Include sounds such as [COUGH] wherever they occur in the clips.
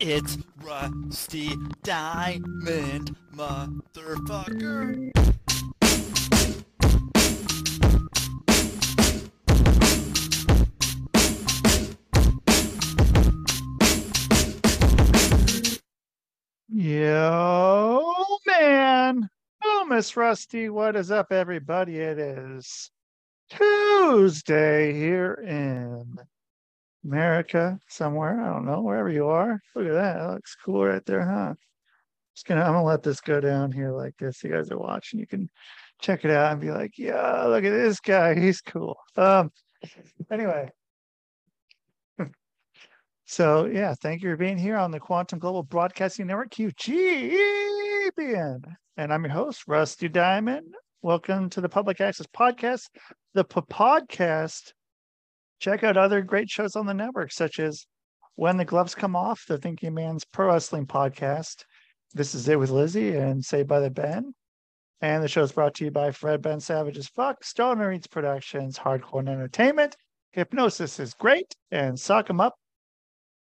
It's Rusty Diamond, motherfucker. Yo, man. Oh, Miss Rusty, what is up, everybody? It is Tuesday here in America, somewhere. I don't know, wherever you are. Look at that. That looks cool right there, huh? Just gonna, I'm gonna let this go down here like this. You guys are watching. You can check it out and be like, yeah, look at this guy. He's cool. Um, anyway, [LAUGHS] so yeah, thank you for being here on the Quantum Global Broadcasting Network, QGBN. And I'm your host, Rusty Diamond. Welcome to the Public Access Podcast. The podcast. Check out other great shows on the network, such as When the Gloves Come Off, the Thinking Man's Pro Wrestling Podcast. This is it with Lizzie and Saved by the Ben. And the show is brought to you by Fred Ben Savage's Fuck, Stoner Eats Productions, Hardcore Entertainment, Hypnosis is Great, and Sock 'em Up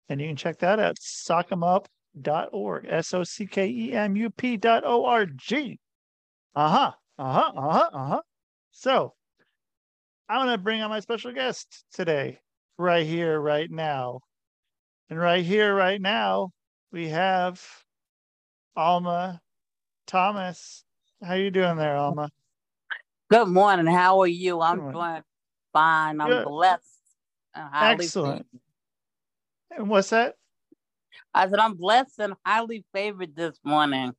and you can check that out sockemup.org s-o-c-k-e-m-u-p dot o-r-g uh-huh uh-huh uh-huh uh-huh so i'm going to bring on my special guest today right here right now and right here right now we have alma thomas how you doing there alma Good morning. How are you? I'm doing fine. I'm Good. blessed. and highly Excellent. favored. and what's that I said I'm blessed and highly favored this morning.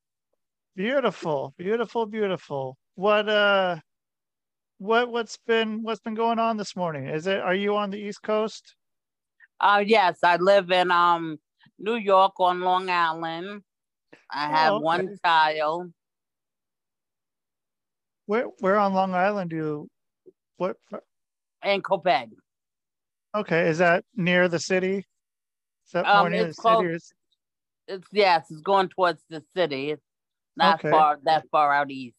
Beautiful, beautiful, beautiful. What uh what what's been what's been going on this morning? Is it are you on the East Coast? Uh yes, I live in um New York on Long Island. I have Oh, okay. one child. Where where on Long Island do you what in Copiague. okay, is that near the city? Is that Um, near the city close. or is, It's yes, it's going towards the city. It's not Okay. far that far out east.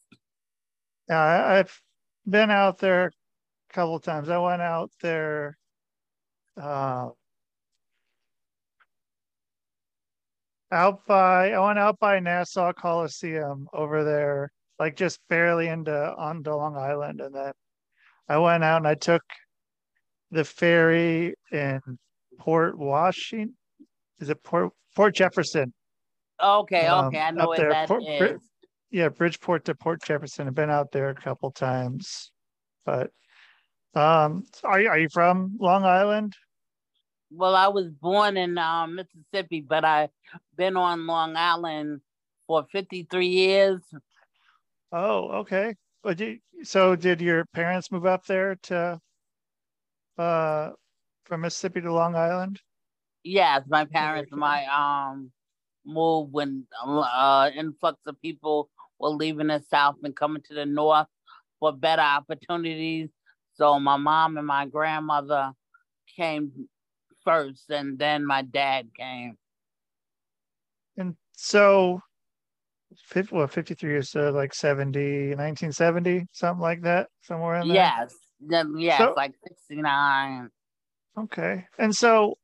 yeah, I've been out there a couple of times. I went out there uh out by I went out by Nassau Coliseum over there, like just barely into onto Long Island, and then I went out and I took the ferry in Port Washington. Is it Port Port Jefferson? Okay, Um, okay, I know where there, that Port- is. Yeah, Bridgeport to Port Jefferson. I've been out there a couple times, but um, are you are you from Long Island? Well, I was born in um, Mississippi, but I've been on Long Island for 53 years. Oh, okay. But you, so did your parents move up there to uh from Mississippi to Long Island? Yes, my parents might um move when uh influx of people were leaving the south and coming to the north for better opportunities. So my mom and my grandmother came first and then my dad came. And so, 50, well, 53 years, so like 70, 1970, something like that, somewhere in there. Yes. Then yes, So- like 69. Okay. And so,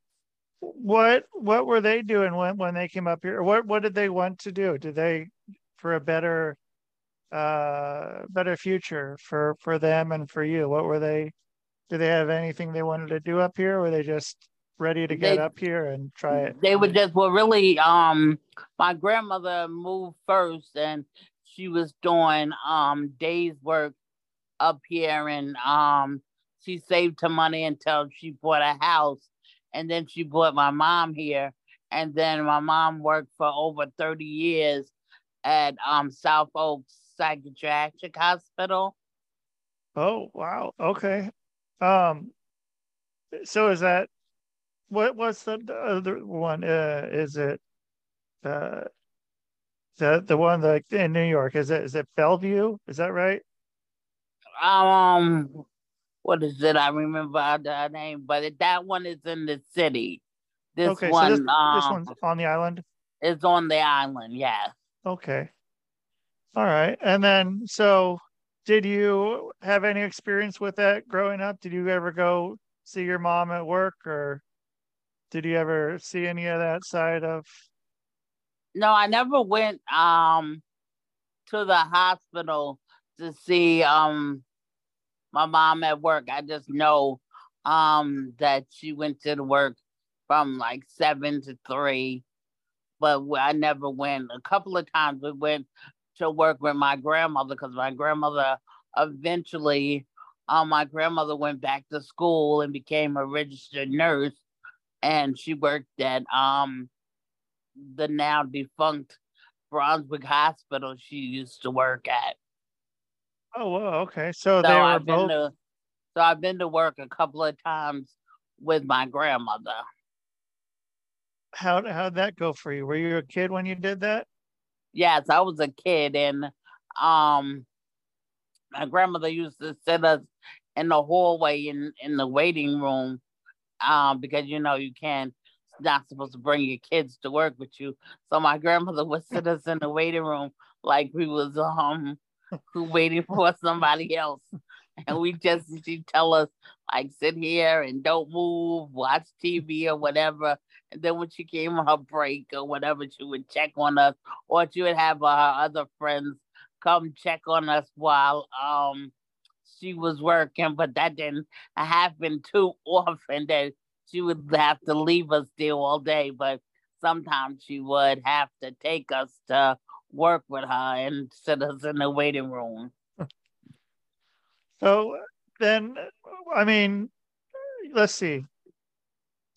what what were they doing when when they came up here? What what did they want to do? Did they for a better uh better future for for them and for you? What were they? Do they have anything they wanted to do up here? Or were they just ready to get They- up here and try it? They were just well really um my grandmother moved first and she was doing um days work up here and um she saved her money until she bought a house and then she brought my mom here and then my mom worked for over 30 years at um South Oaks Psychiatric Hospital. Oh wow. Okay. Um. So is that what? What's the the other one? Uh, is it uh the the one like in New York? Is it is it Bellevue? Is that right? Um what is it? I remember the name, but it, that one is in the city. This okay. one so this, this um, one's on the island. is on the island, yes. Okay. All right. And then so did you have any experience with that growing up? Did you ever go see your mom at work or did you ever see any of that side of? No, I never went um to the hospital to see um my mom at work. I just know um that she went to the work from like seven to three, but I never went. A couple of times we went to work with my grandmother because my grandmother eventually, um, my grandmother went back to school and became a registered nurse, and she worked at um the now defunct Brunswick Hospital she used to work at. Oh, wow, okay. So, So they were I've both. to so I've been to work a couple of times with my grandmother. How how'd that go for you? Were you a kid when you did that? Yes, I was a kid and um my grandmother used to sit us in the hallway in, in the waiting room um because you know you can't not supposed to bring your kids to work with you. So my grandmother would sit us in the waiting room like we was um waiting for somebody else. And we just she'd tell us like sit here and don't move, watch TV or whatever. And then when she came on her break or whatever, she would check on us, or she would have uh, her other friends come check on us while um she was working. But that didn't happen too often. That she would have to leave us there all day. But sometimes she would have to take us to work with her and sit us in the waiting room. [LAUGHS] So then, I mean, let's see.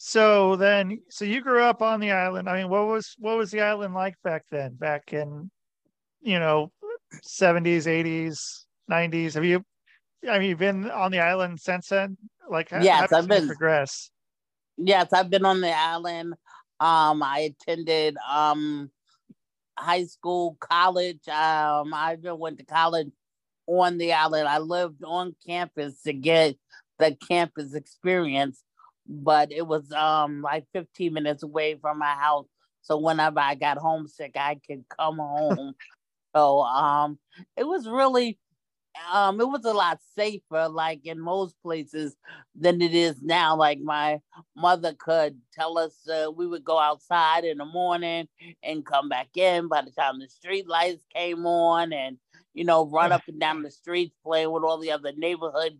So then, so you grew up on the island. I mean, what was what was the island like back then? Back in, you know, seventies, eighties, nineties. Have you? I mean, you've been on the island since then. Like, Yes, how I've been. progress. Yes, I've been on the island. Um, I attended um high school, college. Um, I even went to college on the island. I lived on campus to get the campus experience, but it was um like 15 minutes away from my house. So whenever I got homesick, I could come home. [LAUGHS] so um it was really um it was a lot safer like in most places than it is now like my mother could tell us uh, we would go outside in the morning and come back in by the time the street lights came on and you know run up and down the streets playing with all the other neighborhood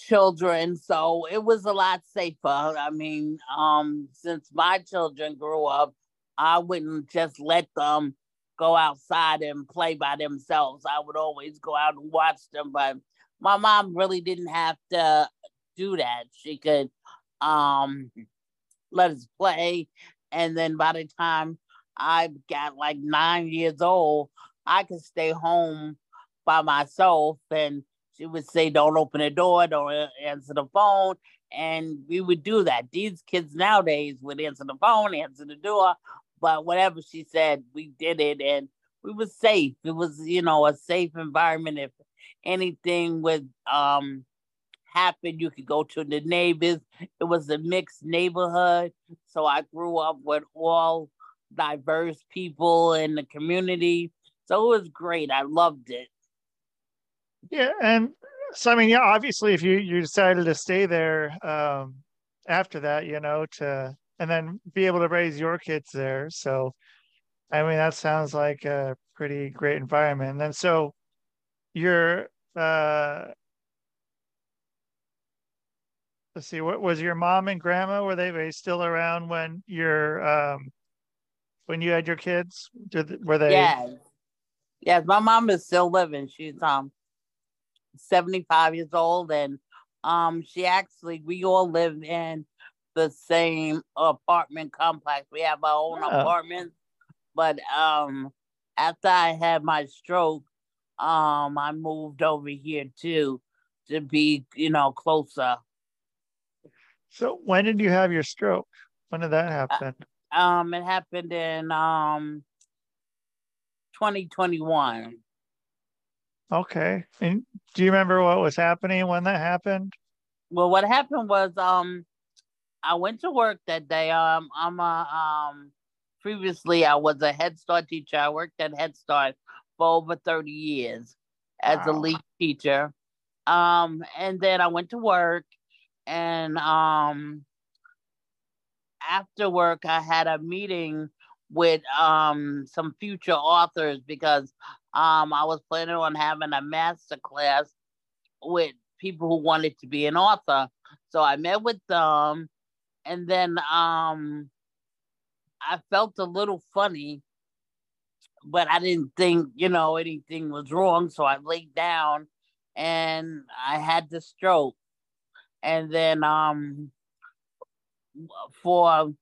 children so it was a lot safer. I mean um since my children grew up i wouldn't just let them go outside and play by themselves. I would always go out and watch them but my mom really didn't have to do that. She could um let us play and then by the time i got like nine years old i could stay home by myself and she would say don't open the door don't answer the phone and we would do that. These kids nowadays would answer the phone answer the door but whatever she said we did it and we were safe. It was you know a safe environment. If anything would um happen you could go to the neighbors. It was a mixed neighborhood so i grew up with all diverse people in the community. So it was great. I loved it Yeah, and so I mean, yeah, obviously, if you you decided to stay there um, after that, you know, to and then be able to raise your kids there. So, I mean, that sounds like a pretty great environment. And then, so your uh, let's see, what was your mom and grandma? Were they, were they still around when your um, when you had your kids? Did were they? yes yes my mom is still living she's um 75 years old and um she actually we all live in the same apartment complex we have our own apartments but um after i had my stroke um i moved over here too to be you know closer So when did you have your stroke? When did that happen? um it happened in um 2021 Okay. And do you remember what was happening when that happened? well what happened was um i went to work that day um i'm a um previously i was a head start teacher i worked at head start for over 30 years as a lead teacher um and then i went to work and um after work, I had a meeting with um, some future authors because um, I was planning on having a master class with people who wanted to be an author. So I met with them, and then um, I felt a little funny, but I didn't think you know anything was wrong. So I laid down, and I had the stroke, and then um, for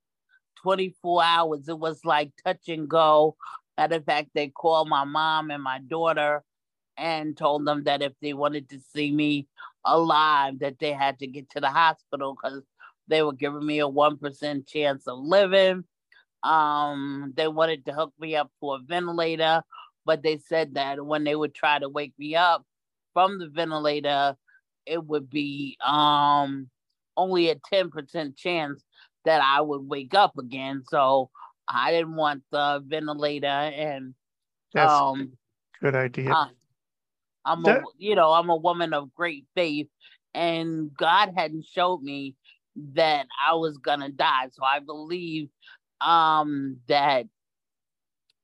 24 hours, it was like touch and go. Matter of fact, they called my mom and my daughter and told them that if they wanted to see me alive, that they had to get to the hospital because they were giving me a 1% chance of living. Um, they wanted to hook me up to a ventilator, but they said that when they would try to wake me up from the ventilator, it would be um only a 10% chance that I would wake up again. So I didn't want the ventilator and That's um good idea. uh, I'm a you know, I'm a woman of great faith and God hadn't showed me that I was gonna die. So I believe um that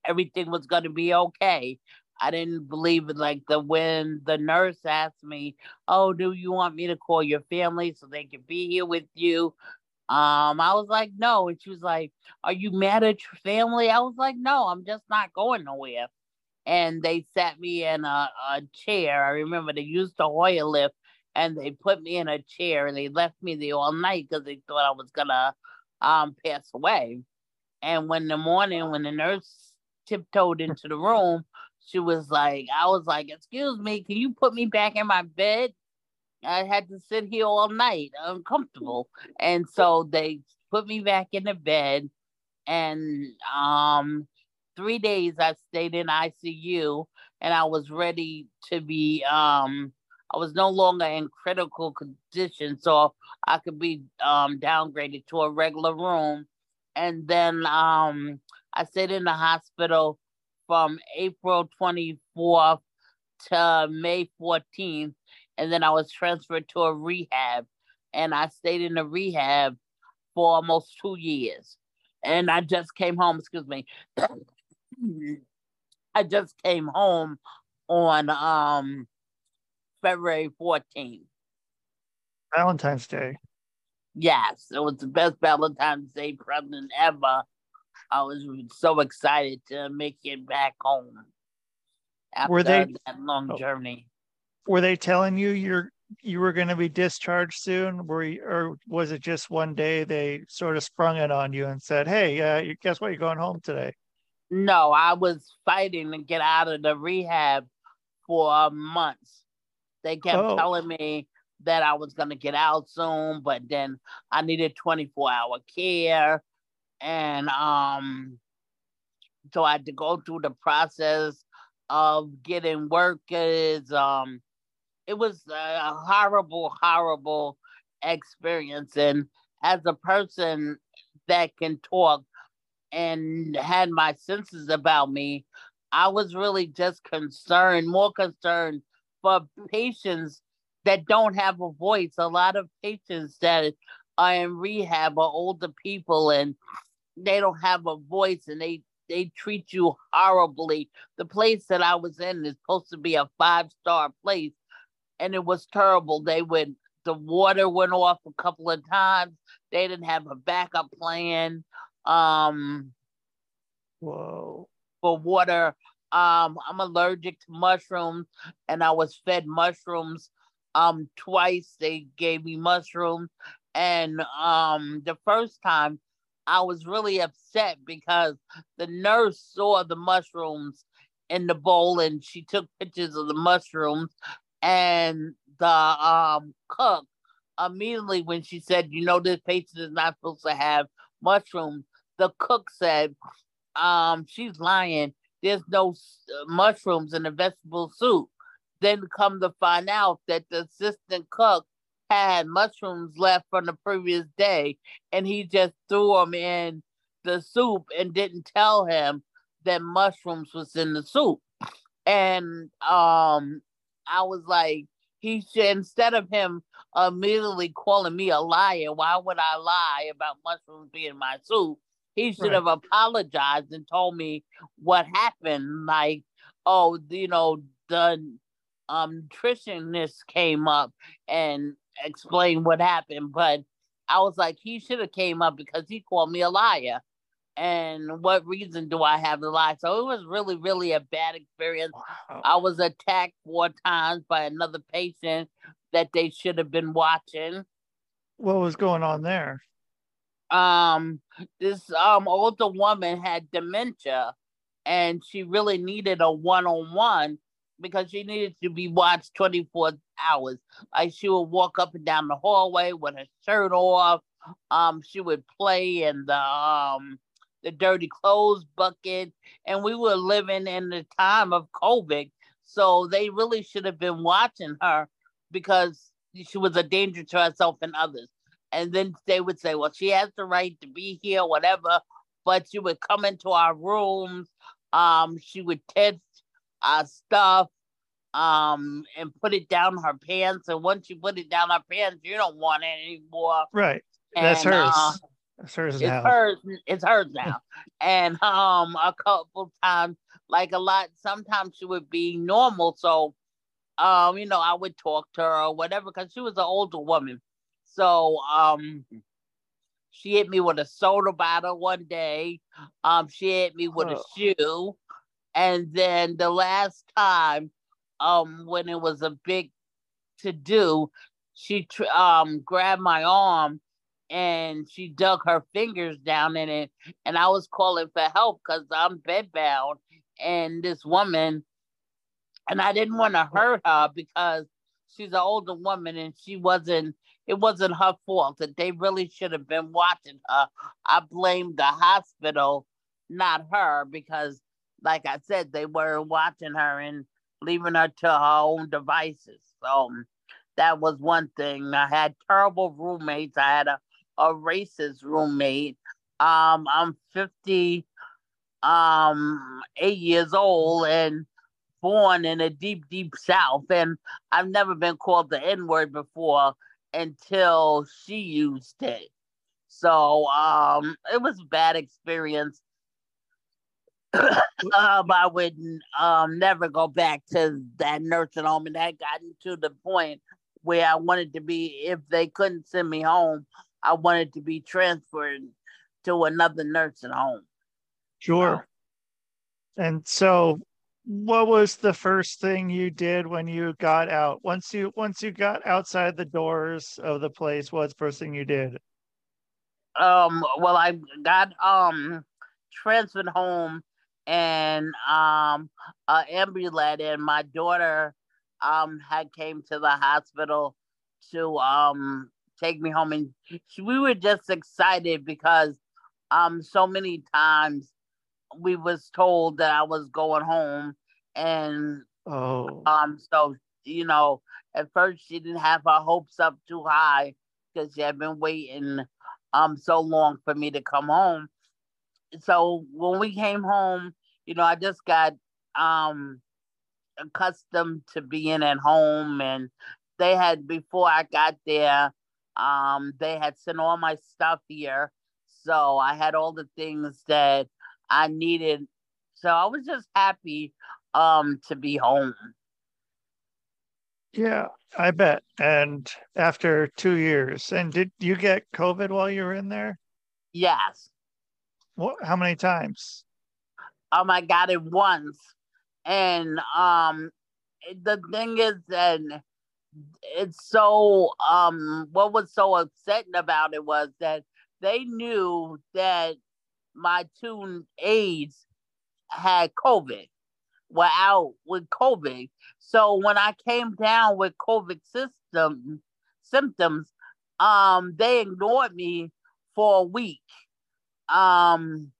everything was gonna be okay. I didn't believe it like the when the nurse asked me, Oh, do you want me to call your family so they can be here with you? Um, I was like, no. And she was like, Are you mad at your family? I was like, No, I'm just not going nowhere. And they sat me in a, a chair. I remember they used the Hoyer lift and they put me in a chair and they left me there all night because they thought I was gonna um pass away. And when the morning, when the nurse tiptoed into the room, she was like, I was like, excuse me, can you put me back in my bed? I had to sit here all night, uncomfortable. And so they put me back in the bed. And um, three days I stayed in ICU and I was ready to be, um, I was no longer in critical condition. So I could be um, downgraded to a regular room. And then um, I stayed in the hospital from April 24th to May 14th and then I was transferred to a rehab, and I stayed in the rehab for almost two years. And I just came home. Excuse me. [COUGHS] I just came home on um February 14th. Valentine's Day. Yes, it was the best Valentine's Day present ever. I was so excited to make it back home after they- that long oh. journey. Were they telling you you're you were going to be discharged soon? Were you, or was it just one day they sort of sprung it on you and said, "Hey, uh, you, guess what? You're going home today." No, I was fighting to get out of the rehab for months. They kept Oh. telling me that I was going to get out soon, but then I needed 24 hour care. And um, so I had to go through the process of getting workers. Um, it was a horrible, horrible experience. And as a person that can talk and had my senses about me, I was really just concerned, more concerned for patients that don't have a voice. A lot of patients that are in rehab are older people and they don't have a voice and they they treat you horribly. The place that I was in is supposed to be a five star place, and it was terrible. They would the water went off a couple of times. They didn't have a backup plan um, Whoa. for water. Um, I'm allergic to mushrooms, and I was fed mushrooms um twice. They gave me mushrooms, and um the first time I was really upset because the nurse saw the mushrooms in the bowl and she took pictures of the mushrooms and the um cook immediately when she said, you know, this patient is not supposed to have mushrooms, the cook said, um, she's lying. There's no mushrooms in the vegetable soup. Then come to find out that the assistant cook had mushrooms left from the previous day and he just threw them in the soup and didn't tell him that mushrooms was in the soup. And um I was like, he should instead of him immediately calling me a liar, why would I lie about mushrooms being my soup? He should Right. have apologized and told me what happened. Like, oh, you know, the um nutritionist came up and explained what happened. But I was like, he should have came up because he called me a liar. And what reason do I have to lie? So it was really, really a bad experience. Wow. I was attacked four times by another patient that they should have been watching. What was going on there? Um, this um older woman had dementia, and she really needed a one-on-one because she needed to be watched 24 hours. Like she would walk up and down the hallway with her shirt off. Um, she would play in the um the dirty clothes bucket, and we were living in the time of COVID, so they really should have been watching her because she was a danger to herself and others. And then they would say, "Well, she has the right to be here, whatever." But she would come into our rooms. Um, she would test our stuff, um, and put it down her pants. And once you put it down her pants, you don't want it anymore. Right. That's And, hers. uh, That's hers it's hers. It's hers now. [LAUGHS] and um, a couple times, like a lot. Sometimes she would be normal, so um, you know, I would talk to her or whatever because she was an older woman. So um, she hit me with a soda bottle one day. Um, she hit me with a Oh. shoe, and then the last time, um, when it was a big to do, she tr- um grabbed my arm and she dug her fingers down in it and i was calling for help because i'm bedbound and this woman and i didn't want to hurt her because she's an older woman and she wasn't it wasn't her fault that they really should have been watching her. I blamed the hospital not her because like i said they were watching her and leaving her to her own devices. So that was one thing. I had terrible roommates. I had a a racist roommate. Um, I'm 50, um, eight years old and born in a deep, deep South, and I've never been called the N word before until she used it. So um, it was a bad experience. [COUGHS] um, I would um, never go back to that nursing home, and that gotten to the point where I wanted to be. If they couldn't send me home, I wanted to be transferred to another nursing home. Sure. And so what was the first thing you did when you got out? Once you once you got outside the doors of the place, what's the first thing you did? Um, well, I got um transferred home, and um, an ambulance and my daughter um had came to the hospital to um take me home, and she, we were just excited because um so many times we was told that I was going home, and Oh, Um, so you know, at first she didn't have her hopes up too high because she had been waiting um so long for me to come home. So when we came home, you know, I just got um accustomed to being at home and they had before I got there, um, they had sent all my stuff here. So I had all the things that I needed. So I was just happy um to be home. yeah, I bet. And after two years, and did you get COVID while you were in there? Yes. What? How many times? Um, I got it once, and um, the thing is that it's so um, what was so upsetting about it was that they knew that my two aides had COVID, were out with COVID. So when I came down with COVID system symptoms, um, they ignored me for a week. Um,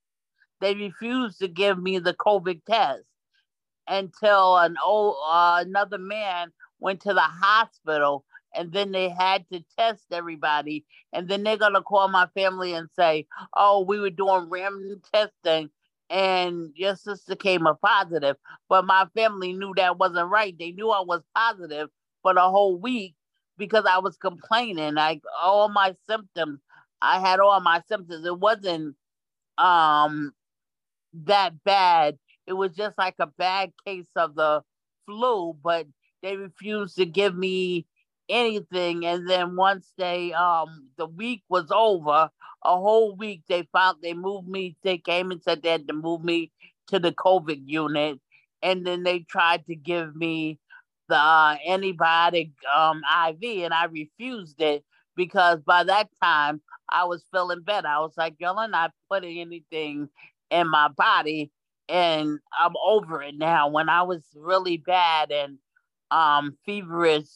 they refused to give me the COVID test until an old uh, another man went to the hospital and then they had to test everybody and then they're gonna call my family and say oh we were doing random testing and your sister came up positive but my family knew that wasn't right they knew i was positive for the whole week because I was complaining. Like all my symptoms, I had all my symptoms. It wasn't um that bad. It was just like a bad case of the flu, but they refused to give me anything. And then once they um the week was over, a whole week they found they moved me, they came and said they had to move me to the COVID unit. And then they tried to give me the uh, antibiotic um, IV, and I refused it because by that time I was feeling better. I was like, y'all are not putting anything in my body, and I'm over it now. When I was really bad and um, feverish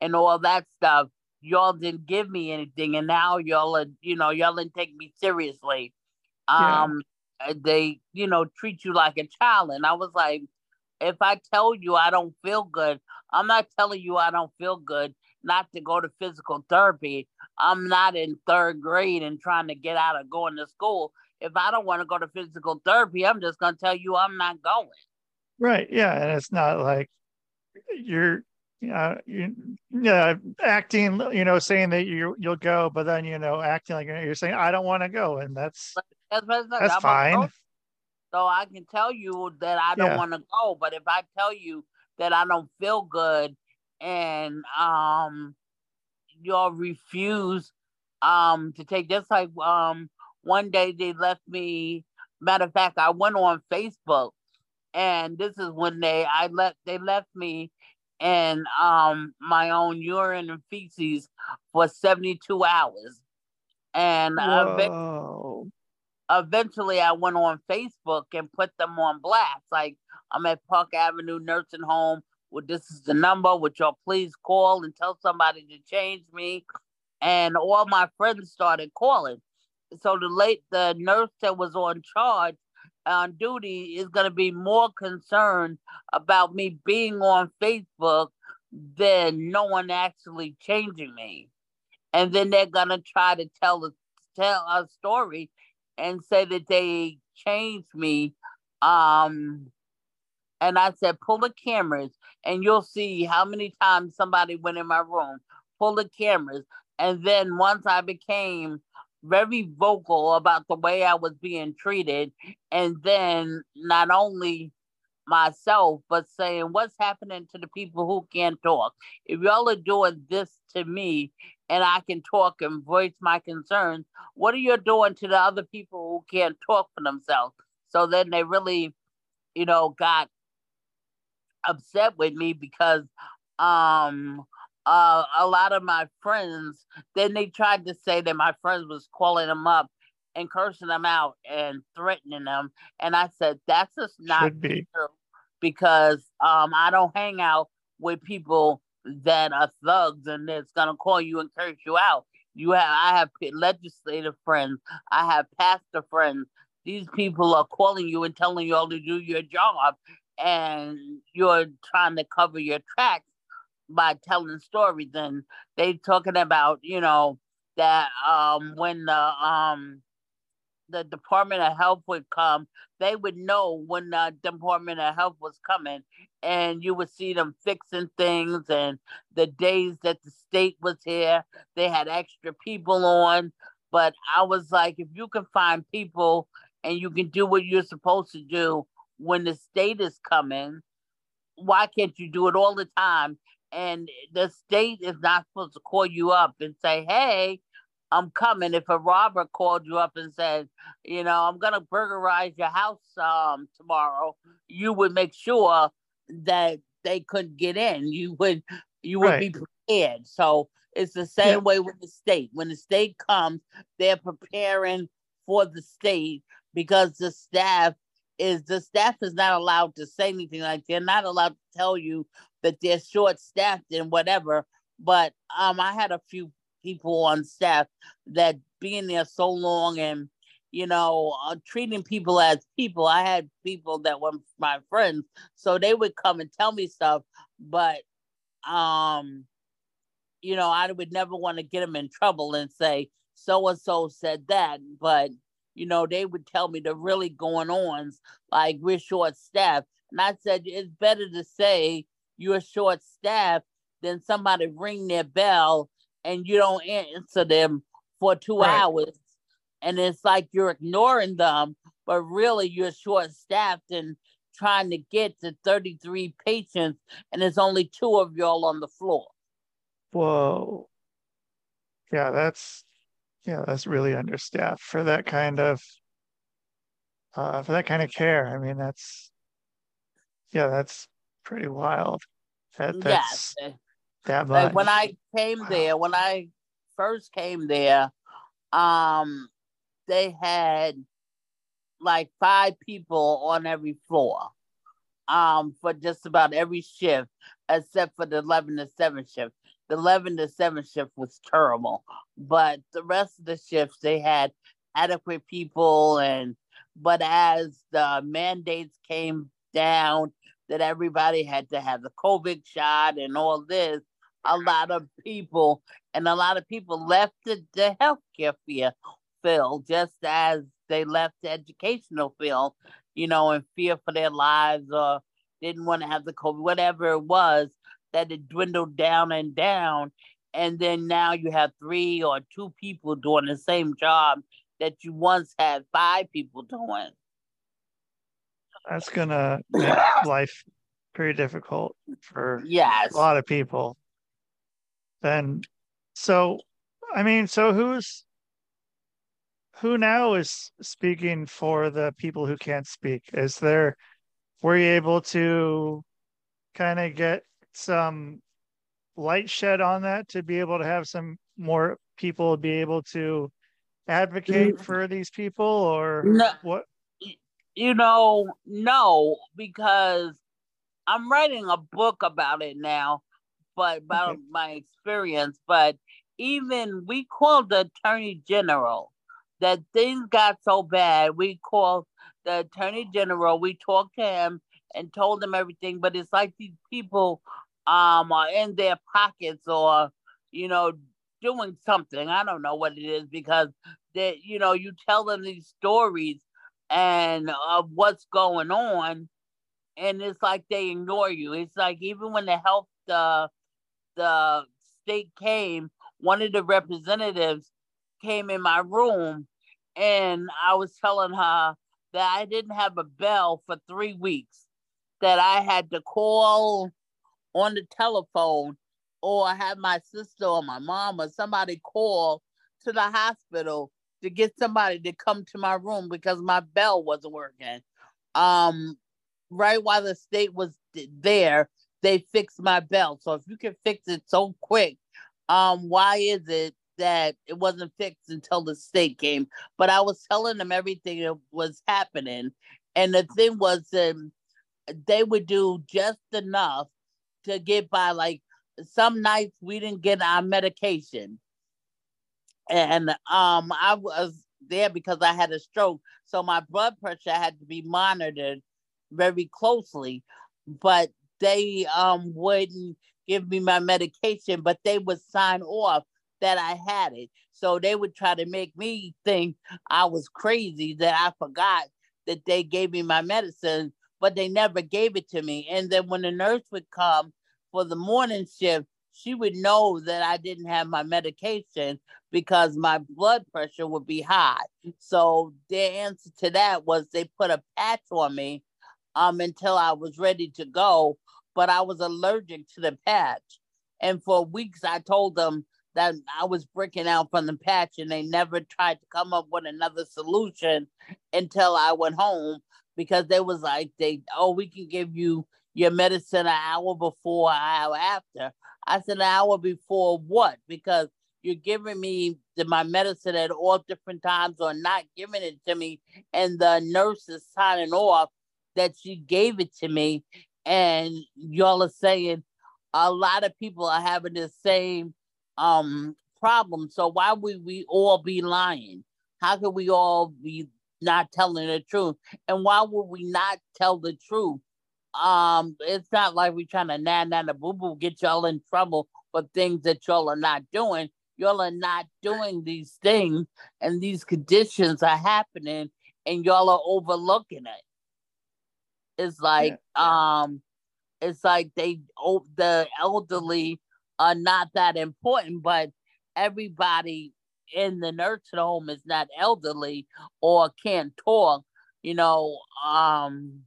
and all that stuff, y'all didn't give me anything, and now y'all are, you know, y'all didn't take me seriously. Um, yeah. they, you know, treat you like a child, and I was like, if I tell you I don't feel good, I'm not telling you I don't feel good not to go to physical therapy. I'm not in third grade and trying to get out of going to school. If I don't want to go to physical therapy, I'm just going to tell you I'm not going. Right. Yeah. And it's not like you're, uh, you, yeah, acting, you know, saying that you you'll go, but then you know, acting like you're saying I don't want to go, and that's that's, that's fine. So I can tell you that I don't yeah. want to go, but if I tell you that I don't feel good and um y'all refuse um to take just like um one day they left me matter of fact I went on Facebook and this is when they I let they left me in um my own urine and feces for 72 hours. And eventually, eventually I went on Facebook and put them on blast. Like I'm at Park Avenue Nursing Home. Well, this is the number, which y'all please call and tell somebody to change me. And all my friends started calling. So the late the nurse that was on charge on duty is going to be more concerned about me being on Facebook than no one actually changing me. And then they're going to try to tell a, tell a story and say that they changed me um and I said, pull the cameras and you'll see how many times somebody went in my room, pull the cameras. And then once I became very vocal about the way I was being treated, and then not only myself, but saying what's happening to the people who can't talk. If y'all are doing this to me and I can talk and voice my concerns, what are you doing to the other people who can't talk for themselves? So then they really, you know, got upset with me because um uh, a lot of my friends then they tried to say that my friends was calling them up and cursing them out and threatening them. And i said that's just not be. true because um i don't hang out with people that are thugs and that's gonna call you and curse you out. You have i have legislative friends. I have pastor friends. These people are calling you and telling you all to do your job and you're trying to cover your tracks by telling stories and they talking about you know that um when the um the department of health would come they would know when the department of health was coming and you would see them fixing things and the days that the state was here they had extra people on but i was like if you can find people and you can do what you're supposed to do when the state is coming, why can't you do it all the time? And the state is not supposed to call you up and say, hey, I'm coming. If a robber called you up and said, you know, I'm gonna burglarize your house um tomorrow, you would make sure that they couldn't get in. You would you would right. be prepared. So it's the same yeah. way with the state. When the state comes, they're preparing for the state because the staff is the staff is not allowed to say anything like they're not allowed to tell you that they're short staffed and whatever. But um, I had a few people on staff that being there so long and you know uh, treating people as people. I had people that were my friends, so they would come and tell me stuff, but um, you know, I would never want to get them in trouble and say so and so said that, but you know, they would tell me the really going ons, like we're short staffed. And I said, it's better to say you're short staffed then somebody ring their bell and you don't answer them for two Right. hours. And it's like you're ignoring them, but really you're short staffed and trying to get to 33 patients, and there's only two of y'all on the floor. Whoa. Yeah, that's yeah, that's really understaffed for that kind of uh for that kind of care. I mean, that's yeah, that's pretty wild. That that's Yes. that much. Like when I came Wow. there, when I first came there, um, they had like five people on every floor, um, for just about every shift, except for the eleven to seven shift. The eleven to seven shift was terrible, but the rest of the shifts they had adequate people, and but as the mandates came down that everybody had to have the COVID shot and all this, a lot of people and a lot of people left the, the healthcare field, field just as they left the educational field, you know, in fear for their lives or didn't want to have the COVID, whatever it was, that it dwindled down and down. And then now you have three or two people doing the same job that you once had five people doing. That's gonna make [COUGHS] life pretty difficult for Yes. a lot of people. Then, so, I mean, so who's who now is speaking for the people who can't speak? Is there, were you able to kind of get some light shed on that to be able to have some more people be able to advocate mm. for these people or No. what? You know, no, because I'm writing a book about it now, but about Okay. my experience. But even we called the attorney general that things got so bad. We called the attorney general. We talked to him and told him everything. But it's like these people um are in their pockets or you know doing something. I don't know what it is because that you know you tell them these stories and of what's going on and it's like they ignore you. It's like even when the health the the state came one of the representatives came in my room and i was telling her that i didn't have a bell for three weeks that i had to call on the telephone or have my sister or my mom or somebody call to the hospital to get somebody to come to my room because my bell wasn't working. Um, right while the state was there, they fixed my bell. So if you can fix it so quick, um, why is it that it wasn't fixed until the state came? But I was telling them everything that was happening, and the thing was, um, they would do just enough to get by. Like some nights we didn't get our medication and um I was there because I had a stroke, so my blood pressure had to be monitored very closely. But they um wouldn't give me my medication, but they would sign off that I had it. So they would try to make me think I was crazy that I forgot that they gave me my medicine, but they never gave it to me. And then when the nurse would come for the morning shift, she would know that I didn't have my medication because my blood pressure would be high. So their answer to that was they put a patch on me um until I was ready to go, but I was allergic to the patch. And for weeks I told them that I was breaking out from the patch and they never tried to come up with another solution until I went home because they was like they oh we can give you your medicine an hour before an hour after. I said an hour before what? Because you're giving me the, my medicine at all different times or not giving it to me. And the nurse is signing off that she gave it to me. And y'all are saying a lot of people are having the same um problem. So why would we all be lying? How could we all be not telling the truth? And why would we not tell the truth um it's not like we're trying to nan nan the boo boo get y'all in trouble for things that y'all are not doing y'all are not doing these things and these conditions are happening and y'all are overlooking it it's like um it's like they oh the elderly are not that important, but everybody in the nursing home is not elderly or can't talk. You know, um,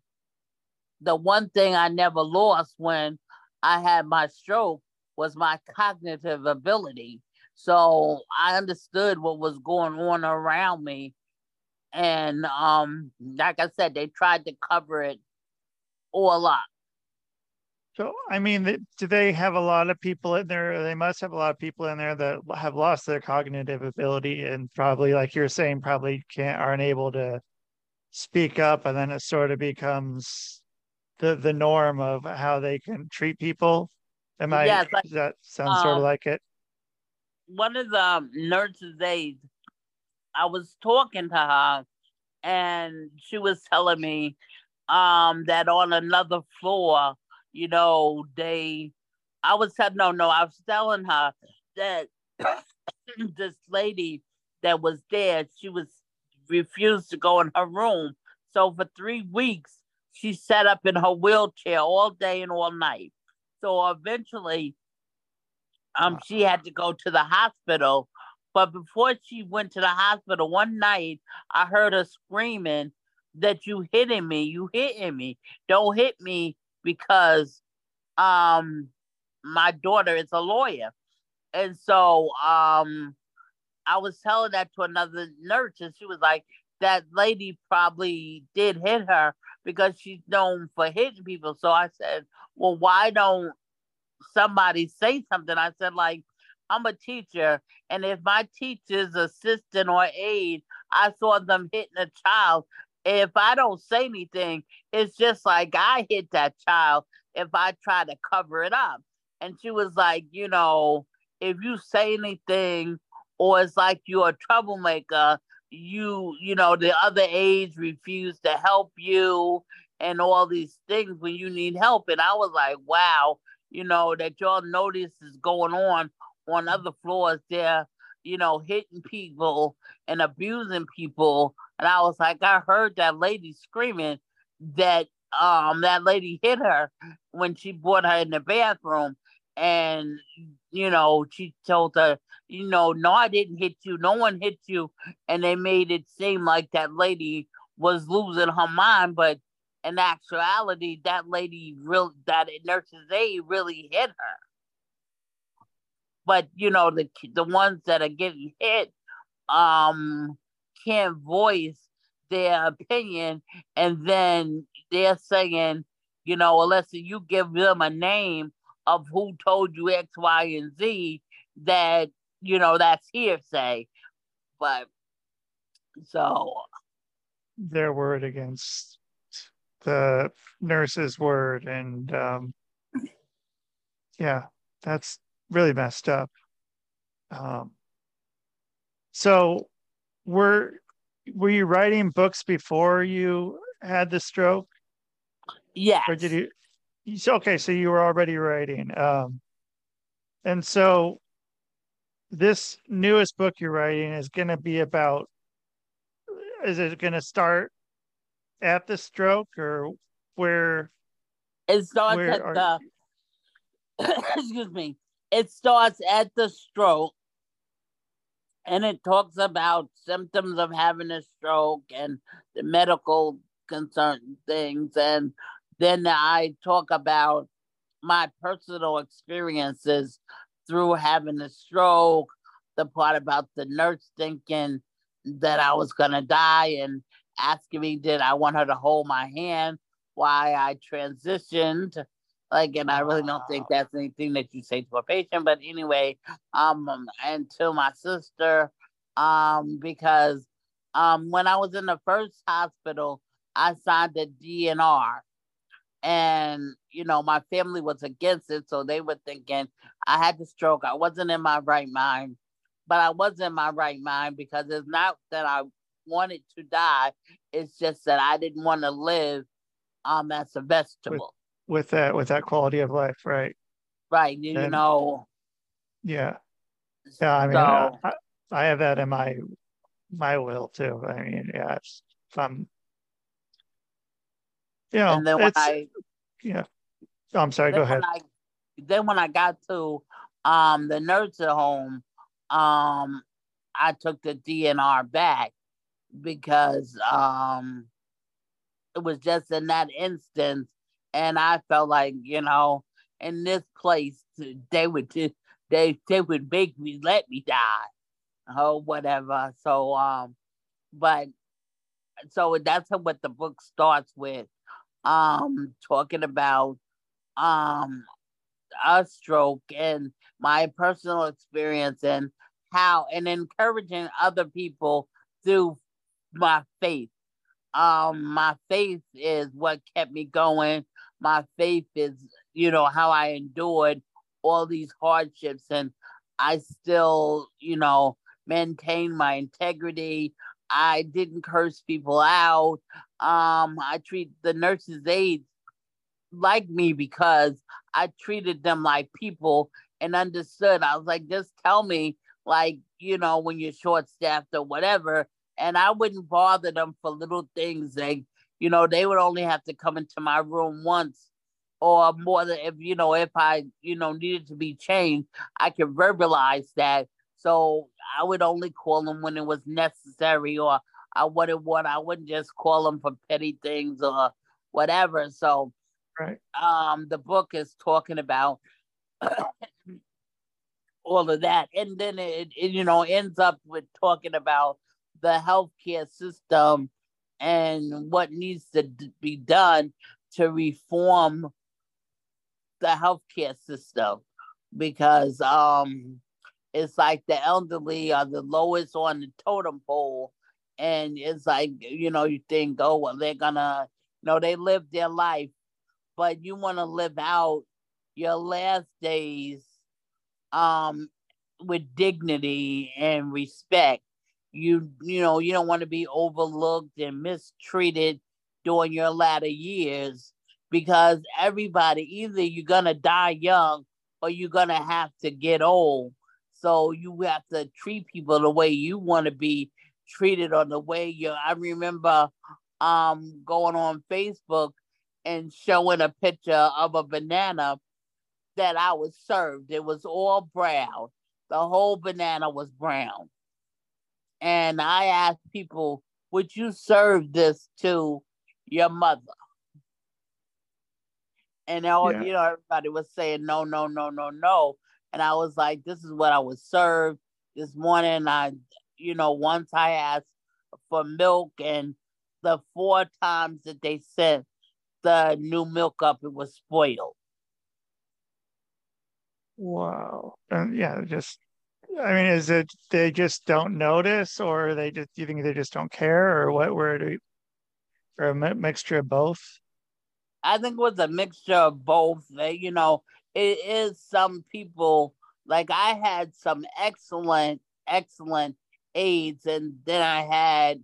the one thing I never lost when I had my stroke was my cognitive ability. So I understood what was going on around me. And um, like I said, they tried to cover it all up. So, I mean, do they have a lot of people in there? They must have a lot of people in there that have lost their cognitive ability and probably, like you're saying, probably can't aren't able to speak up, and then it sort of becomes the the norm of how they can treat people. Am I? Yes, does that sound sort of um, like it? one of the nurses' aides, I was talking to her, and she was telling me um, that on another floor, you know, they. I was telling no, no, I was telling her that [COUGHS] this lady that was there, she was refused to go in her room. So for three weeks, she sat up in her wheelchair all day and all night. So eventually, um, she had to go to the hospital. But before she went to the hospital, one night I heard her screaming that you hitting me, you hitting me. Don't hit me because um my daughter is a lawyer. And so um I was telling that to another nurse and she was like, that lady probably did hit her because she's known for hitting people. So I said, well, why don't somebody say something. I said, like, I'm a teacher, and if my teacher's assistant or aide, I saw them hitting a child, if I don't say anything, it's just like I hit that child if I try to cover it up. And she was like, you know, if you say anything or it's like you're a troublemaker, you, you know, the other aides refuse to help you and all these things when you need help. And I was like, wow, you know, that y'all notice is going on on other floors there, you know, hitting people and abusing people. And I was like, I heard that lady screaming that um that lady hit her when she brought her in the bathroom. And you know, she told her, you know, no, I didn't hit you. No one hit you. And they made it seem like that lady was losing her mind, but in actuality, that lady real that nurse's aide really hit her. But you know, the the ones that are getting hit um can't voice their opinion and then they're saying, you know, unless you give them a name of who told you X, Y, and Z, that you know that's hearsay. But so. Their word against the nurse's word and um yeah that's really messed up. Um so were were you writing books before you had the stroke? Yeah or did you okay so you were already writing um and so this newest book you're writing is going to be about is it going to start at the stroke or where it starts where at are- the [COUGHS] excuse me it starts at the stroke and it talks about symptoms of having a stroke and the medical concern things and then i talk about my personal experiences through having a stroke the part about the nurse thinking that i was going to die and asking me did i want her to hold my hand why i transitioned? Like and i really don't think that's anything that you say to a patient but anyway um and to my sister um because um when i was in the first hospital i signed a dnr and you know my family was against it so they were thinking i had the stroke. I wasn't in my right mind but i was in my right mind because it's not that i wanted to die. It's just that i didn't want to live um as a vegetable. with that with that quality of life right? Right you And- know. Yeah. Yeah i mean So- I, I have that in my my will too. I mean yeah it's um you know and then when i yeah. Oh, i'm sorry go ahead. I, then when I got to um, the nursing home, um, I took the DNR back because um, it was just in that instance, and I felt like you know, in this place, they would just they they would make me let me die, or whatever. So um, but so that's what the book starts with, um, talking about um a stroke and my personal experience and how and encouraging other people through my faith. Um, my faith is what kept me going. My faith is, you know, how I endured all these hardships and I still, you know, maintain my integrity. I didn't curse people out. Um, I treat the nurses' aides like me because I treated them like people and understood. I was like, just tell me, like, you know, when you're short staffed or whatever. And I wouldn't bother them for little things. Like, you know, they would only have to come into my room once or more than if, you know, if I, you know, needed to be changed, I could verbalize that. So I would only call them when it was necessary or I wouldn't want, I wouldn't just call them for petty things or whatever. So Right. um, the book is talking about [COUGHS] all of that, and then it, it, you know ends up with talking about the healthcare system and what needs to d- be done to reform the healthcare system because um it's like the elderly are the lowest on the totem pole. And it's like you know you think oh well they're gonna you know they live their life. But you want to live out your last days um with dignity and respect. You you know you don't want to be overlooked and mistreated during your latter years because everybody either you're gonna die young or you're gonna have to get old so you have to treat people the way you want to be treated or the way you i remember um going on facebook and showing a picture of a banana that I was served. It was all brown. The whole banana was brown. And I asked people, would you serve this to your mother? And all, Yeah. you know, everybody was saying no, no, no, no, no. And I was like, this is what I was served this morning. I, you know, once I asked for milk and the four times that they sent the new milk up, it was spoiled. Wow. And yeah, just I mean, is it they just don't notice, or they just you think they just don't care, or what? Where do or a mi- mixture of both? I think it was a mixture of both. They, you know, it is some people like I had some excellent, excellent aides, and then I had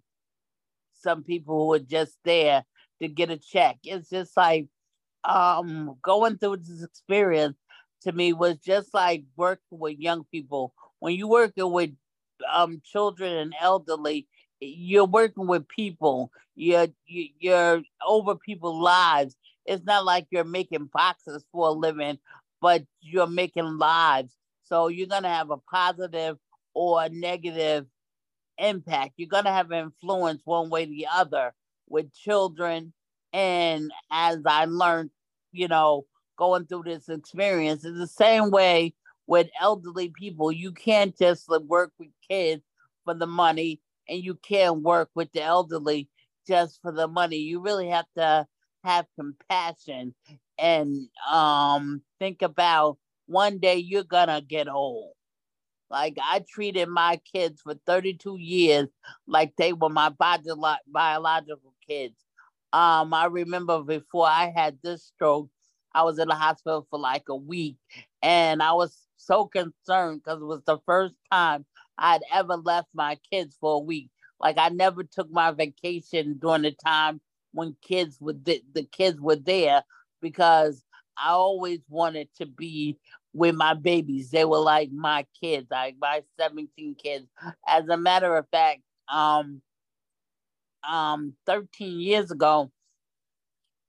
some people who were just there to get a check. It's just like um going through this experience to me was just like working with young people. When you're working with um children and elderly, you're working with people. You're you- you're over people's lives. It's not like you're making boxes for a living, but you're making lives. So you're gonna have a positive or a negative impact. You're gonna have influence one way or the other with children. And as I learned, you know, going through this experience, it's the same way with elderly people. You can't just work with kids for the money, and you can't work with the elderly just for the money. You really have to have compassion and um think about one day you're gonna get old. Like I treated my kids for 32 years like they were my bio- biological kids. Um, I remember before I had this stroke, I was in the hospital for like a week, and I was so concerned because it was the first time I'd ever left my kids for a week. Like I never took my vacation during the time when kids were th- the kids were there because I always wanted to be with my babies. They were like my kids, like my 17 kids. As a matter of fact, um, um, 13 years ago,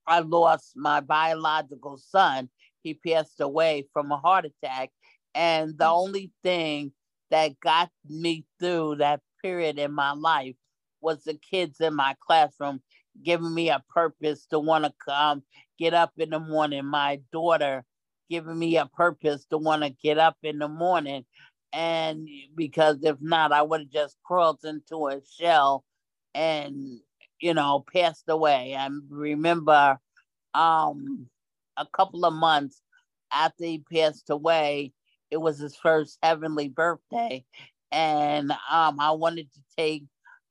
I lost my biological son. He passed away from a heart attack. And the only thing that got me through that period in my life was the kids in my classroom giving me a purpose to want to come get up in the morning. My daughter giving me a purpose to want to get up in the morning. And because if not, I would have just crawled into a shell and, you know, passed away. I remember um, a couple of months after he passed away, it was his first heavenly birthday. And um, I wanted to take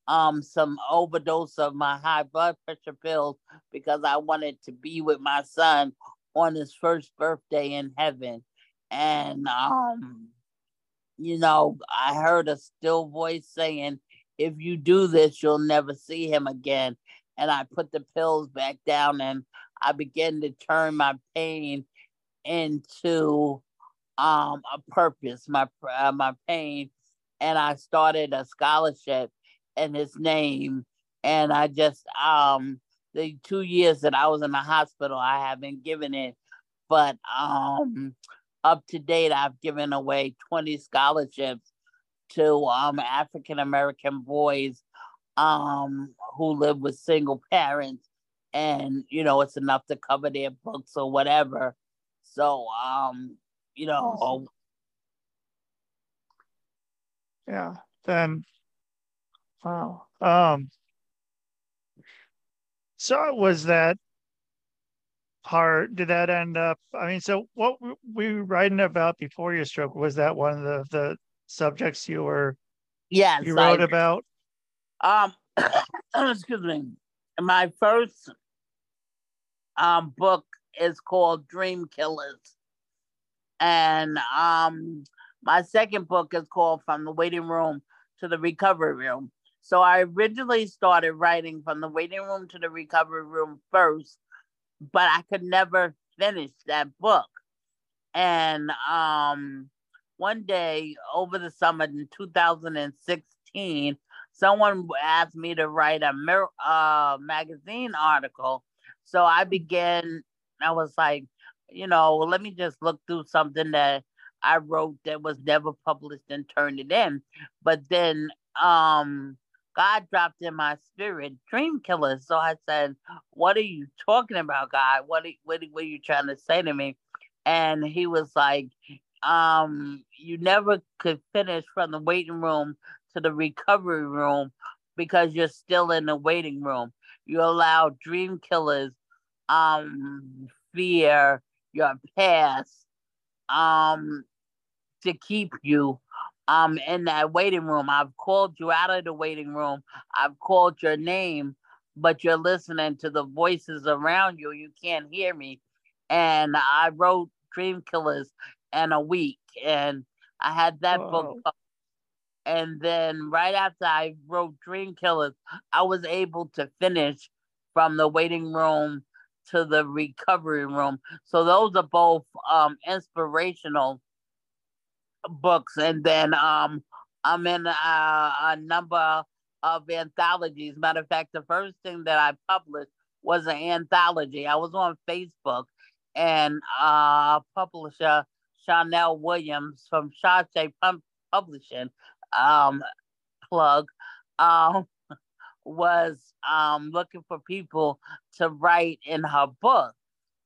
um, some overdose of my high blood pressure pills because I wanted to be with my son on his first birthday in heaven. And, um, you know, I heard a still voice saying, if you do this, you'll never see him again. And I put the pills back down and I began to turn my pain into um, a purpose, my uh, my pain, and I started a scholarship in his name. And I just um the two years that I was in the hospital, I haven't given it, but um up to date, I've given away 20 scholarships to um African American boys um who live with single parents. And you know it's enough to cover their books or whatever. So um you know yeah then wow um so was that part did that end up i mean so what we were writing about before your stroke was that one of the the subjects you were yes you wrote I, about um [COUGHS] excuse me my first um, book is called Dream Killers. And um, my second book is called From the Waiting Room to the Recovery Room. So I originally started writing from the waiting room to the recovery room first, but I could never finish that book. And um, one day over the summer in 2016, someone asked me to write a uh, magazine article so I began, I was like, you know, let me just look through something that I wrote that was never published and turned it in. But then um God dropped in my spirit dream killers. So I said, What are you talking about, God? What are, what, what are you trying to say to me? And he was like, um, you never could finish from the waiting room to the recovery room because you're still in the waiting room. You allow dream killers, um, fear, your past, um, to keep you um in that waiting room. I've called you out of the waiting room. I've called your name, but you're listening to the voices around you. You can't hear me. And I wrote Dream Killers in a week, and I had that Whoa. book and then right after I wrote Dream Killers, I was able to finish from the waiting room to the recovery room. So those are both um, inspirational books. And then um, I'm in a, a number of anthologies. Matter of fact, the first thing that I published was an anthology. I was on Facebook and uh, publisher Chanel Williams from Shache Publishing um, plug um, [LAUGHS] was um, looking for people to write in her book.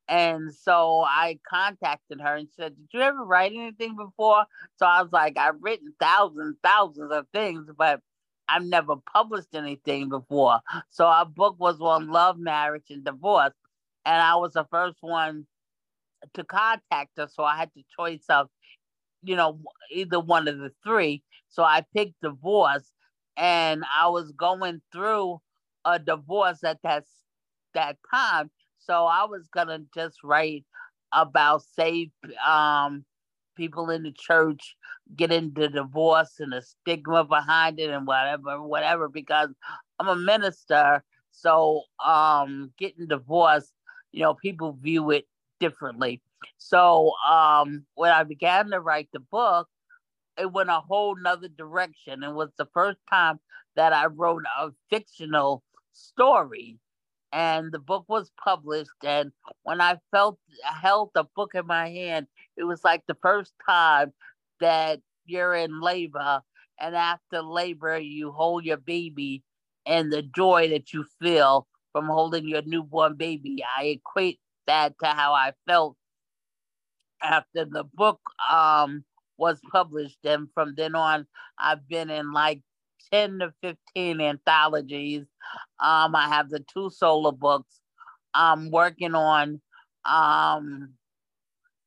And so I contacted her and said, Did you ever write anything before? So I was like, I've written thousands, thousands of things, but I've never published anything before. So our book was on love, marriage, and divorce. And I was the first one to contact her. So I had the choice of, you know, either one of the three. So I picked divorce and I was going through a divorce at that that time. So I was gonna just write about say um people in the church getting the divorce and the stigma behind it and whatever, whatever, because I'm a minister. So um getting divorced, you know, people view it differently. So um when I began to write the book, it went a whole nother direction. It was the first time that I wrote a fictional story. And the book was published. And when I felt held the book in my hand, it was like the first time that you're in labor, and after labor, you hold your baby, and the joy that you feel from holding your newborn baby. I equate that to how I felt after the book um, was published. And from then on, I've been in like 10 to 15 anthologies. Um, I have the two solo books. I'm working on um,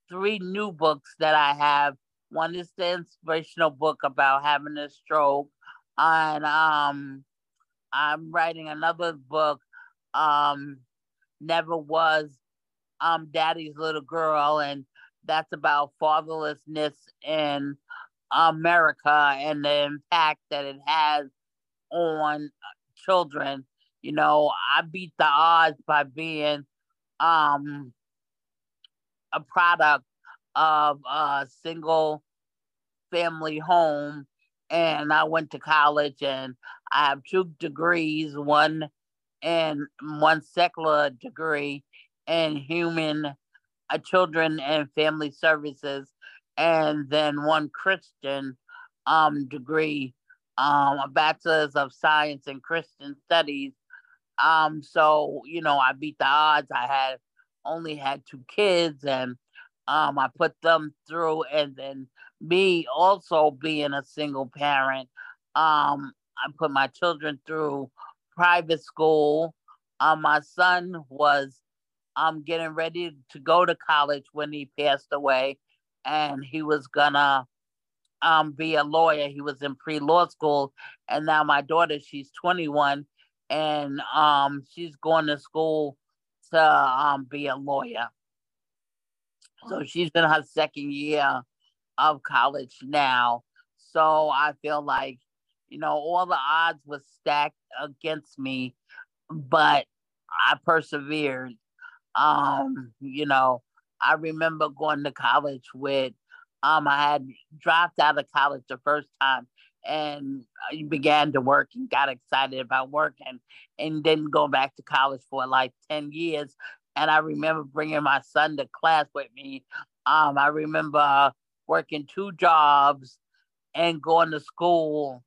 three new books that I have. One is the inspirational book about having a stroke. And um, I'm writing another book, um, Never Was um, Daddy's Little Girl. And that's about fatherlessness in America and the impact that it has on children. You know, I beat the odds by being um, a product of a single family home. And I went to college and I have two degrees, one and one secular degree in human uh, children and family services, and then one Christian um, degree, um, a bachelor's of science in Christian studies. Um, so you know, I beat the odds. I had only had two kids, and um, I put them through, and then me also being a single parent, um, I put my children through private school. Um, my son was um getting ready to go to college when he passed away, and he was gonna um be a lawyer. He was in pre law school, and now my daughter, she's 21, and um she's going to school to um be a lawyer. So she's in her second year of college now. So I feel like, you know, all the odds were stacked against me, but I persevered um, you know, I remember going to college with um I had dropped out of college the first time and I began to work and got excited about work and, and didn't go back to college for like 10 years. And I remember bringing my son to class with me. Um, I remember working two jobs and going to school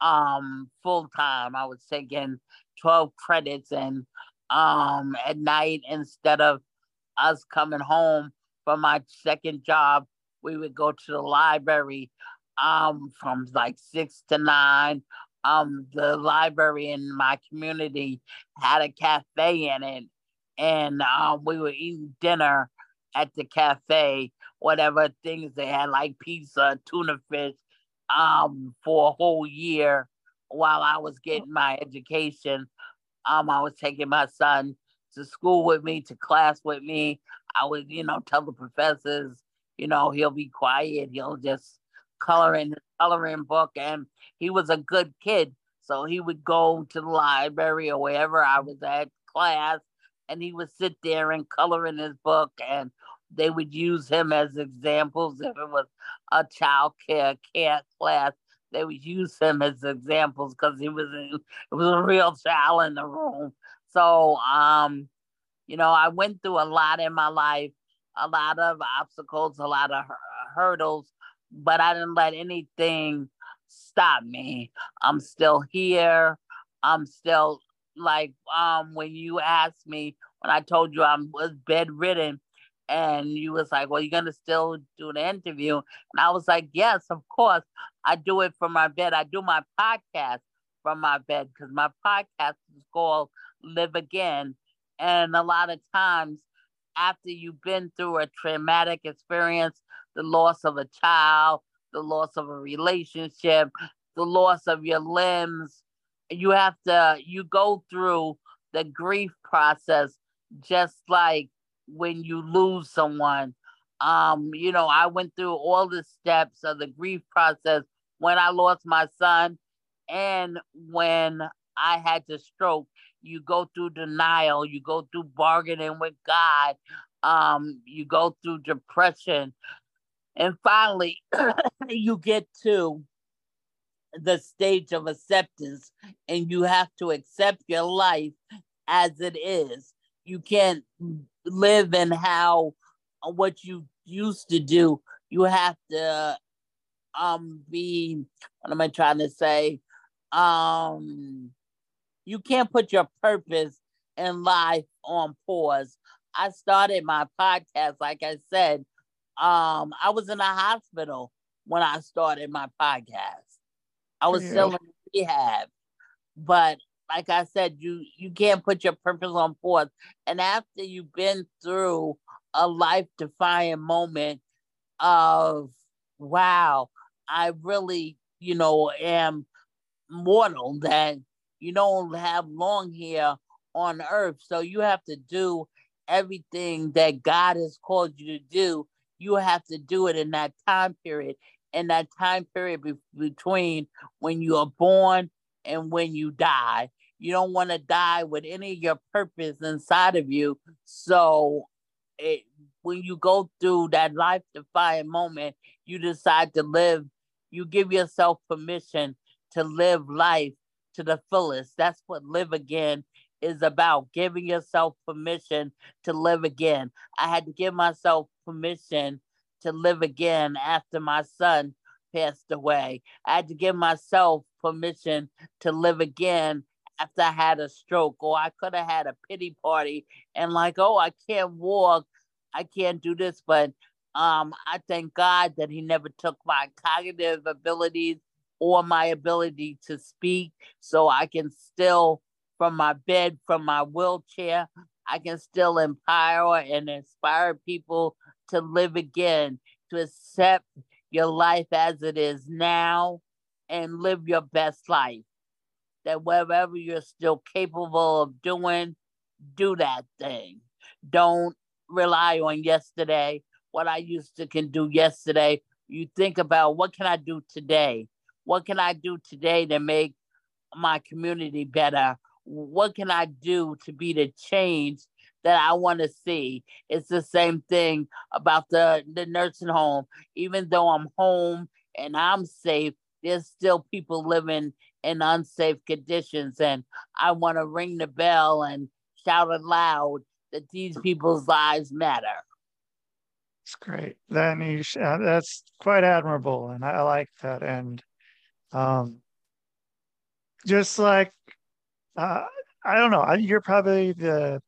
um, full time. I was taking 12 credits and um, at night instead of us coming home from my second job. We would go to the library um, from like six to nine. Um, the library in my community had a cafe in it, and um, we would eat dinner at the cafe, whatever things they had, like pizza, tuna fish, um, for a whole year while I was getting my education um, I was taking my son to school with me, to class with me. I would, you know, tell the professors, you know, he'll be quiet. He'll just color in his coloring book. And he was a good kid. So he would go to the library or wherever I was at class and he would sit there and color in his book and they would use him as examples if it was a child care care class they would use him as examples because he was a, it was a real child in the room. So um, you know, I went through a lot in my life, a lot of obstacles, a lot of hurdles, but I didn't let anything stop me. I'm still here. I'm still like um when you asked me when I told you I was bedridden and you was like, Well, you're gonna still do the interview. And I was like, Yes, of course. I do it from my bed. I do my podcast from my bed because my podcast is called Live Again. And a lot of times, after you've been through a traumatic experience, the loss of a child, the loss of a relationship, the loss of your limbs, you have to, you go through the grief process just like when you lose someone. Um, you know, I went through all the steps of the grief process when I lost my son and when I had the stroke. You go through denial, you go through bargaining with God, um, you go through depression, and finally [CLEARS THROAT] you get to the stage of acceptance and you have to accept your life as it is. You can't live in how uh, what you used to do. You have to um be what am I trying to say? Um you can't put your purpose in life on pause. I started my podcast, like I said, um, I was in a hospital when I started my podcast. I was Yeah. still in rehab. But like I said, you you can't put your purpose on pause. And after you've been through a life defying moment of wow, I really, you know, am mortal that you don't have long here on earth. So you have to do everything that God has called you to do. You have to do it in that time period, in that time period be- between when you are born and when you die. You don't want to die with any of your purpose inside of you. So it, when you go through that life defying moment, you decide to live, you give yourself permission to live life to the fullest. That's what live again is about giving yourself permission to live again. I had to give myself permission to live again after my son passed away. I had to give myself permission to live again after I had a stroke, or I could have had a pity party and, like, oh, I can't walk, I can't do this. But um, I thank God that He never took my cognitive abilities or my ability to speak so I can still from my bed, from my wheelchair, I can still empower and inspire people to live again, to accept your life as it is now and live your best life. That wherever you're still capable of doing, do that thing. Don't rely on yesterday, what I used to can do yesterday. You think about what can I do today? What can I do today to make my community better? What can I do to be the change that I want to see? It's the same thing about the, the nursing home. Even though I'm home and I'm safe, there's still people living in unsafe conditions. And I want to ring the bell and shout it loud that these people's lives matter. It's great. Uh, that's quite admirable, and I, I like that. And um, just like uh, I don't know, you're probably the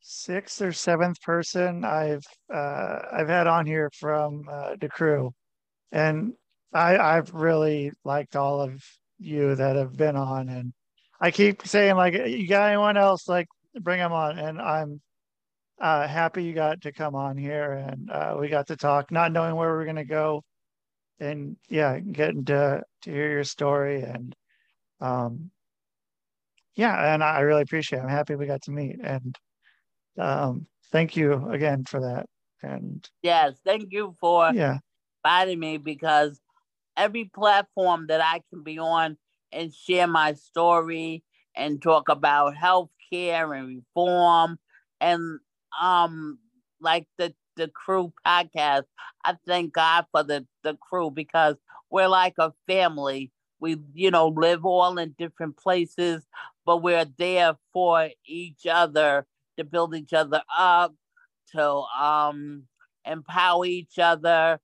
sixth or seventh person I've uh, I've had on here from uh, the crew, and I I've really liked all of you that have been on, and I keep saying like, you got anyone else? Like, bring them on, and I'm uh, happy you got to come on here. And uh, we got to talk, not knowing where we're gonna go, and yeah, getting to to hear your story and um, yeah, and I really appreciate. it. I'm happy we got to meet, and um, thank you again for that. And Yes, thank you for yeah, inviting me because every platform that I can be on and share my story and talk about healthcare and reform and um like the the crew podcast. I thank God for the the crew because we're like a family. We you know live all in different places, but we're there for each other to build each other up, to um empower each other,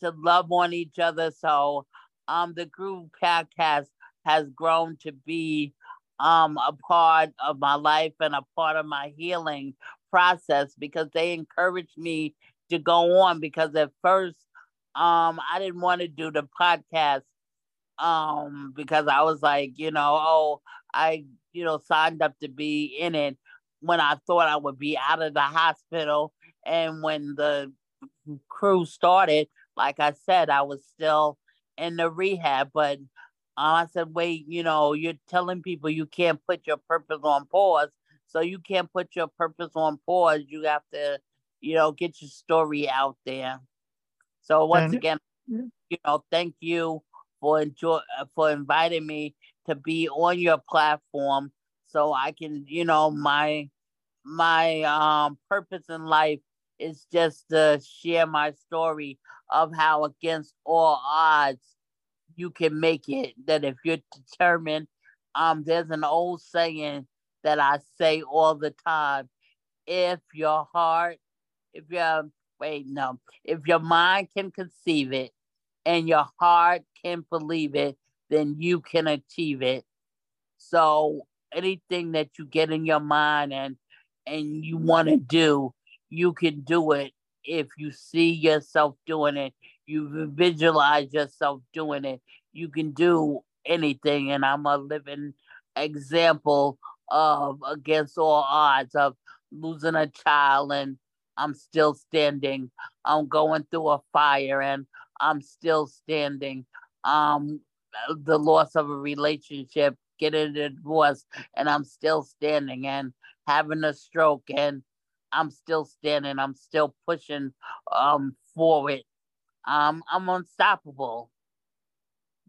to love on each other. So um the crew podcast has grown to be um a part of my life and a part of my healing process because they encouraged me to go on because at first um I didn't want to do the podcast um because I was like, you know, oh, I you know signed up to be in it when I thought I would be out of the hospital and when the crew started, like I said, I was still in the rehab, but uh, I said, wait, you know, you're telling people you can't put your purpose on pause. So you can't put your purpose on pause. You have to, you know, get your story out there. So once And- again, Yeah. you know, thank you for enjoy uh, for inviting me to be on your platform so I can, you know, my my um purpose in life is just to share my story of how against all odds you can make it that if you're determined um there's an old saying that I say all the time. If your heart, if your wait, no, if your mind can conceive it and your heart can believe it, then you can achieve it. So anything that you get in your mind and and you want to do, you can do it if you see yourself doing it. You visualize yourself doing it. You can do anything, and I'm a living example of against all odds of losing a child and I'm still standing. I'm going through a fire and I'm still standing. Um, the loss of a relationship, getting a divorce, and I'm still standing and having a stroke and I'm still standing. I'm still pushing um forward. Um, I'm unstoppable.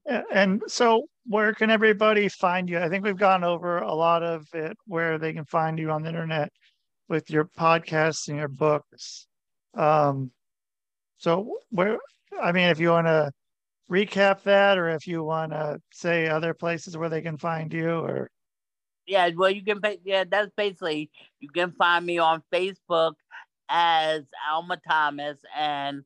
And so, where can everybody find you? I think we've gone over a lot of it where they can find you on the internet with your podcasts and your books. Um, so, where, I mean, if you want to recap that, or if you want to say other places where they can find you, or yeah, well, you can. Yeah, that's basically you can find me on Facebook as Alma Thomas, and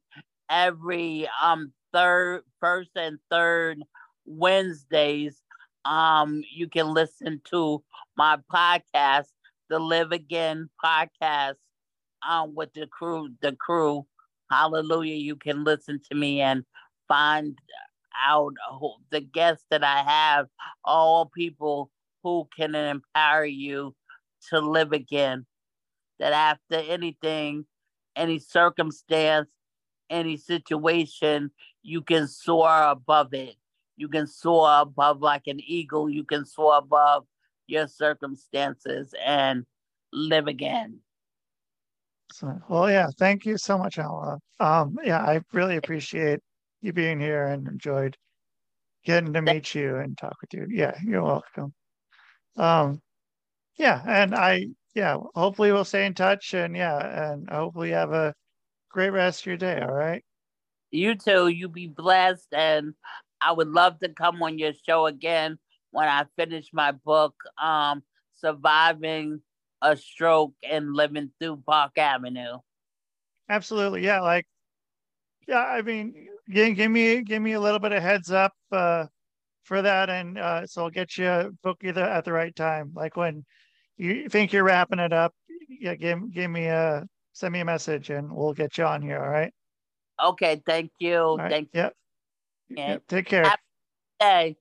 every um third, first and third Wednesdays, um, you can listen to my podcast, the Live Again podcast, um, with the crew. The crew, Hallelujah! You can listen to me and find out the guests that I have. All people who can empower you to live again. That after anything, any circumstance, any situation, you can soar above it. You can soar above like an eagle. You can soar above your circumstances and live again. Well, yeah, thank you so much, Alma. Um, yeah, I really appreciate you being here and enjoyed getting to meet you and talk with you. Yeah, you're welcome. Um, yeah, and I, yeah, hopefully we'll stay in touch and yeah, and hopefully have a great rest of your day. All right. You too. You be blessed. And I would love to come on your show again when I finish my book, um, Surviving a Stroke and Living Through Park Avenue. Absolutely. Yeah. Like, yeah, I mean, give, give me give me a little bit of heads up uh, for that, and uh, so I'll get you a book either at the right time. Like when you think you're wrapping it up, yeah, give give me a send me a message and we'll get you on here. All right. Okay. Thank you. Right. Thank yep. you. Yep. Take care. Day.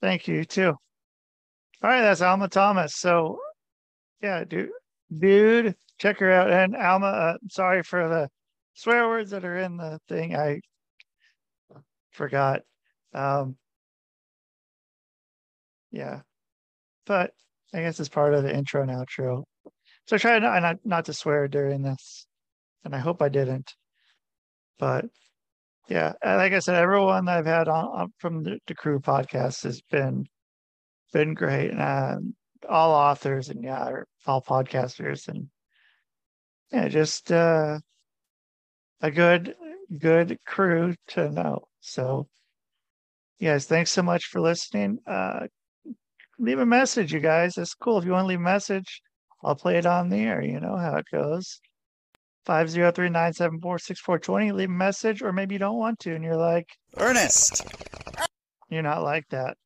Thank you too. All right. That's Alma Thomas. So yeah, dude, dude, check her out. And Alma, uh, sorry for the swear words that are in the thing. I forgot. Um, yeah, but I guess it's part of the intro and outro. So I try not, not not to swear during this, and I hope I didn't. But yeah, like I said, everyone I've had on, on from the, the, crew podcast has been been great, and um, all authors and yeah, all podcasters, and yeah, just uh, a good good crew to know. So, yes, thanks so much for listening. Uh, leave a message, you guys. It's cool if you want to leave a message I'll play it on the air. You know how it goes. 503 974 6420. Leave a message, or maybe you don't want to, and you're like, Ernest. You're not like that.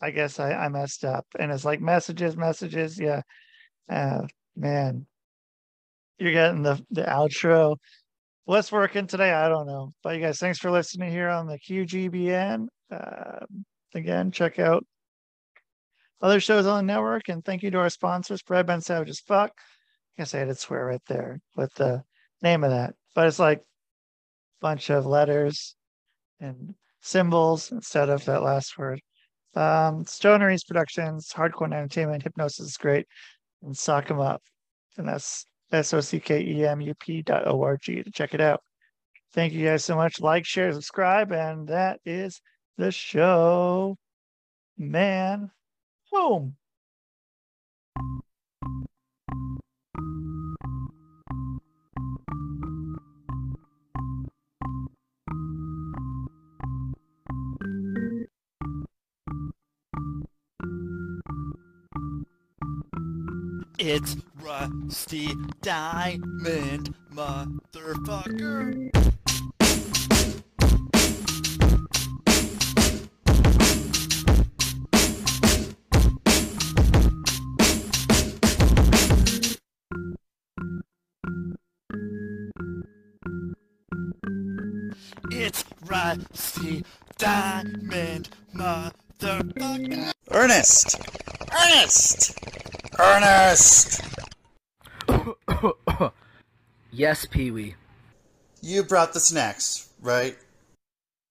I guess I, I messed up. And it's like messages, messages. Yeah. Uh, man, you're getting the, the outro. What's working today? I don't know. But you guys, thanks for listening here on the QGBN. Uh, again, check out other shows on the network. And thank you to our sponsors, Bread Ben Savage as Fuck. I guess I had to swear right there with the name of that. But it's like a bunch of letters and symbols instead of that last word. Um, Stoneries Productions, Hardcore Entertainment, Hypnosis is great, and Sock 'em Up. And that's S O C K E M U P dot O R G to check it out. Thank you guys so much. Like, share, subscribe, and that is the show. Man home It's Rusty Diamond, motherfucker. It's Rusty Diamond, motherfucker. Ernest! Ernest! Ernest! [COUGHS] yes, Pee Wee. You brought the snacks, right?